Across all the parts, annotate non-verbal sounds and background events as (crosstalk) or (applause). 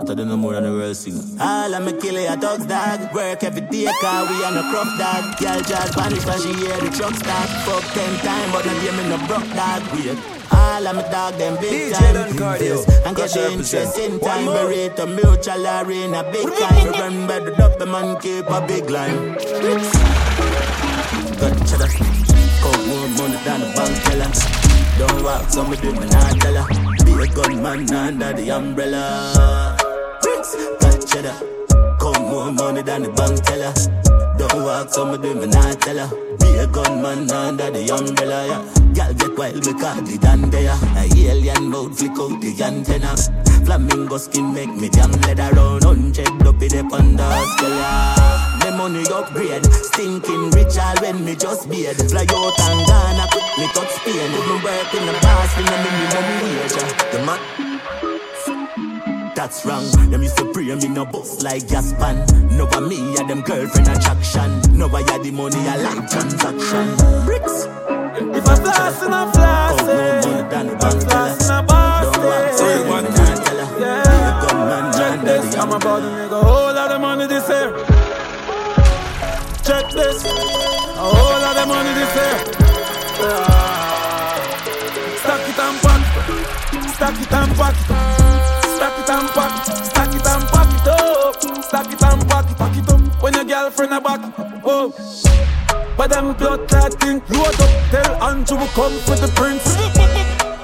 I thought they know more than the world singer. All of me kill a dogs dog. Work every day, car we on a crop dog. Girl just vanish when she hear the truck start. Fuck ten time, but not give me no broke dog. Weird. All of me dog them big DJ time. Cardio. And get the interest in One time. more. Berate a mutual arena, big time. Remember the double man keep a big line. Got cheddar. Cold more money the bank teller. Don't walk, them not tell her. Be a gunman under the umbrella. Got cheddar. Cold more money than the bank teller. Don't walk, some of them not tell her. Be a gunman under the umbrella. Yeah. Girl get wild because the dan there. A alien mouth flick out the antenna. Flamingo skin make me damn leather round. Unchecked up in the panda scale. Me money upgrade, stinking rich all when me just beard. Fly out and Ghana, quick me touch Spain. If me work in the past, in the minimum wage. The man. That's wrong. Them used to pray me no bust like gas pan. No a me a them girlfriend attraction. No I had the money a like transaction. Bricks. If I floss and I floss Oh, no more than I'm bank flossing a boss Don't walk, so you want to tell her. Be a Yeah. gunman Check this, I'm about to make a whole lot of money this year. Check this, a whole lot of money this year. Ah. Stack it and pack, stack it and pack, Your a back, oh. But them blood clot load up, tell Andrew come for the prince.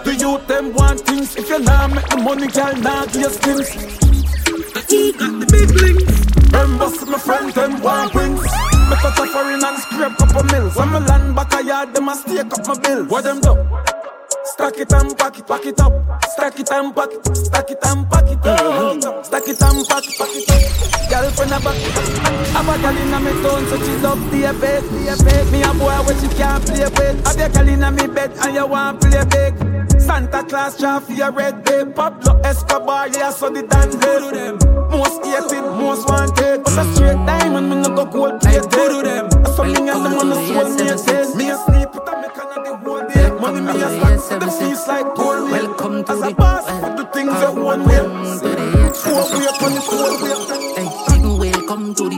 The youth them want things, if you nah make the money, girl, nah give your skins. Who got the big links? Remember, see my friend, them want wings. Me touch a foreign and scrape couple mills. When me land back a yard, them a stake up my bills. What them do? Stack it and pack it, pack it up. Stack it and pack it, stack it and pack it up. Stack it and pack it, pack it up. Girlfriend a back. Have a girl inna me town, so she love play bait, play bait. Me a boy where she can't play with. Have your girl inna me bed and you want play big. Santa Claus try for your red babe. Pablo Escobar, yeah, so the dan do them. Most hated, most wanted. But a straight diamond, me no go gold plated. Do them. Something and them on the soul naked. Me a sleep with a make on the whole day. Money me a stack with them fees like gold. Welcome to As a the- boss, for the things that one way. Welcome to Four way up on the four way.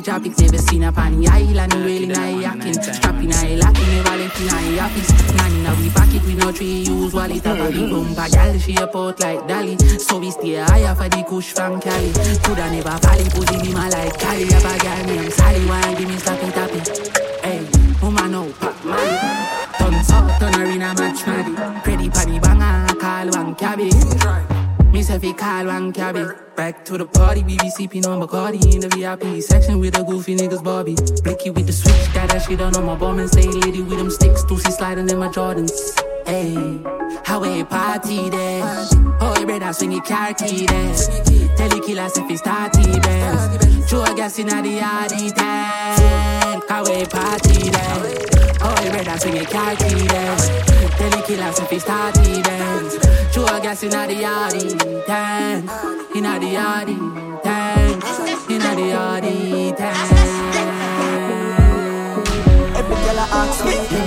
The tropics. Never seen a on the island. Really like yakin. Strapping I lacking. Never left in I office. Man, now we back it with no tree. Use wallet. Have a big bumper. Gal, she a port like Dolly. So we stay higher for the kush from Cali. Coulda never valley. Pussy be my like Cali. Have a gal named Sally. Wanna give me slappy tappy. Hey, woman, no pop money. Turn up, turn arena match maddy. Credit party banger. Call one cabby. Say fi call one cabby. Back to the party, we be sipping on Bacardi in the VIP section with the goofy niggas Bobby. Blicky with the switch, got that shit on my bum and stay lady with them sticks. Lucy sliding in my Jordans. Hey, how a party there? Oh, hey, brother, swing your car key there. Tell the killers if it's starty bells. Throw a gas in the yardy tank. How a party there? Oh, hey, brother, swing your car key there. Tell the killers if it's starty bells. Throw a gas in the yardy tank. In the yardy tank. In the yardy tank.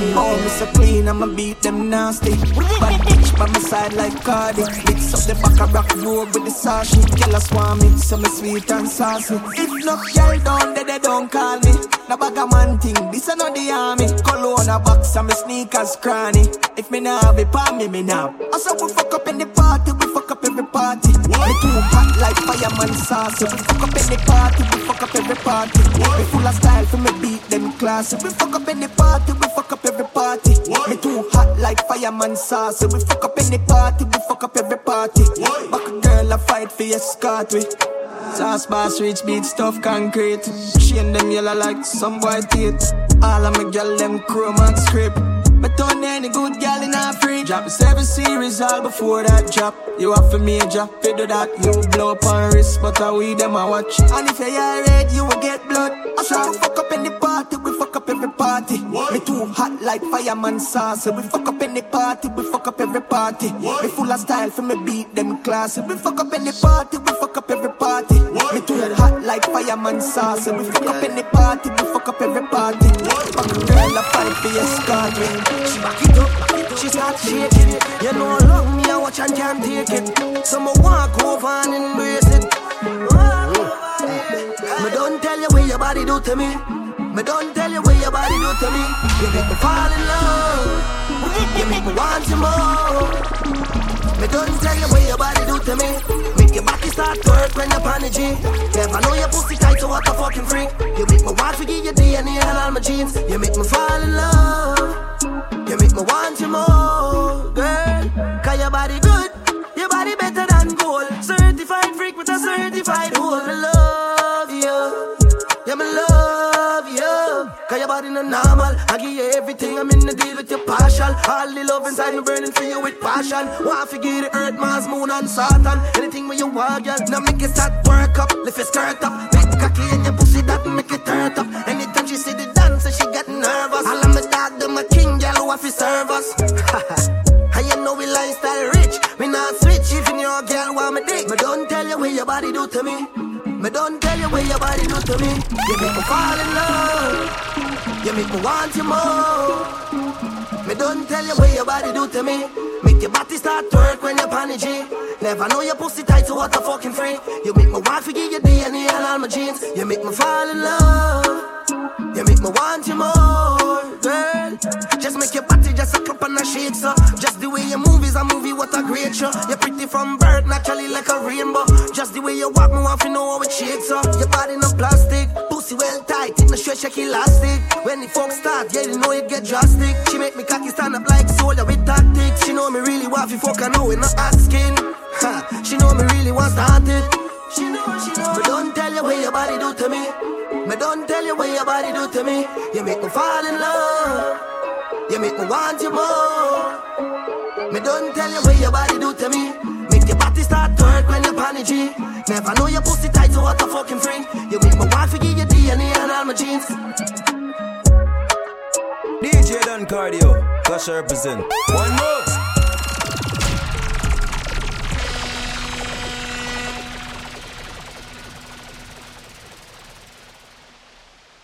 Me, so clean, I'ma beat them nasty. Bad bitch by my side like Cardi. Mix up the back of rock road with the sashi. Girl I swarm me, so me sweet and saucy. If no girl down there, they don't call me. No bag a man thing, this a not the army. Cologne a box and me sneakers cranny. If me nah have it, me, me now. I saw we fuck up in the party, we fuck up every party. Me too hot like fireman sauce. We fuck up in the party, we fuck up every party. We full of style for me beat them class. We fuck up in the party, fireman sauce. We fuck up any party, we fuck up every party. Back a girl, I fight for your skirt we. Sauce boss, rich beat stuff concrete. Chain them yellow like some white teeth. All of my girl, them chrome and script. But don't any good gal in a free. Drop a seven series all before that drop. You have for major, fit do that. You blow up on wrist, but I we them I watch. And if you are red, you will get blood. I saw fuck up in the party, we fuck party. Me too hot like fireman sauce. We fuck up any party, we fuck up every party. What? Me full of style for me beat them class. We fuck up any party, we fuck up every party. What? Me too hot like fireman sauce. We fuck up any party, we fuck up every party. Fuck a girl, I fight for your scar. She back it up, she start shaking it. You know I love me, I watch and can't take it. So I walk over and embrace it. It. Me don't tell you what your body do to me. Me don't tell you what your body do to me. You make me fall in love. You make me want you more. Me don't tell you what your body do to me. Make your body start work when you're on G. Never know your pussy tight, so what a fucking freak. You make me want to give your DNA and all my jeans. You make me fall in love. You make me want you more, girl. Cause your body good. Your body better than gold. Certified freak with a certified hold. I love you. Yeah, me love. Body not normal. I give you everything. I'm in the deal with your partial. All the love inside me burning for you with passion. Want to get the earth, Mars, moon, and Saturn. Anything where you want, girl. Now make it start work up. Lift your skirt up. Make cocky in your pussy that make it turn up. Anytime she see the dance, she get nervous. All of my dog, them a king, girl, who have to serve us. (laughs) And you know we lifestyle rich. Me not switch you your girl want me dick. Me don't tell you what your body do to me. Me don't tell you what your body do to me. You make me fall in love. You make me want you more. Me don't tell you what your body do to me. Make your body start work when you're on G. Never know your pussy tight, so what the fucking free. You make me want to your DNA and all my jeans. You make me fall in love. You make me want you more, clap and a shake, so. Just the way you move is a movie, what a great show. You're pretty from birth, naturally like a rainbow. Just the way you walk, me want to know how it shakes, so. Your body no plastic, pussy well tight, it no stretch shake elastic. When the fuck start, yeah, you know it get drastic. She make me cocky stand up like soldier with tactics. She know me really want to fuck, I know it not asking. Ha, she know me really want start it. She know, she know. But don't tell you what your body do to me. Me don't tell you what your body do to me. You make me fall in love. You make me want you more. Me don't tell you what your body do to me. Make your body start work when you're on the G. Never know your pussy tight, so what the fucking freak. You make me want to give your DNA and all my jeans. DJ Don Cardio, Gush represent. One more.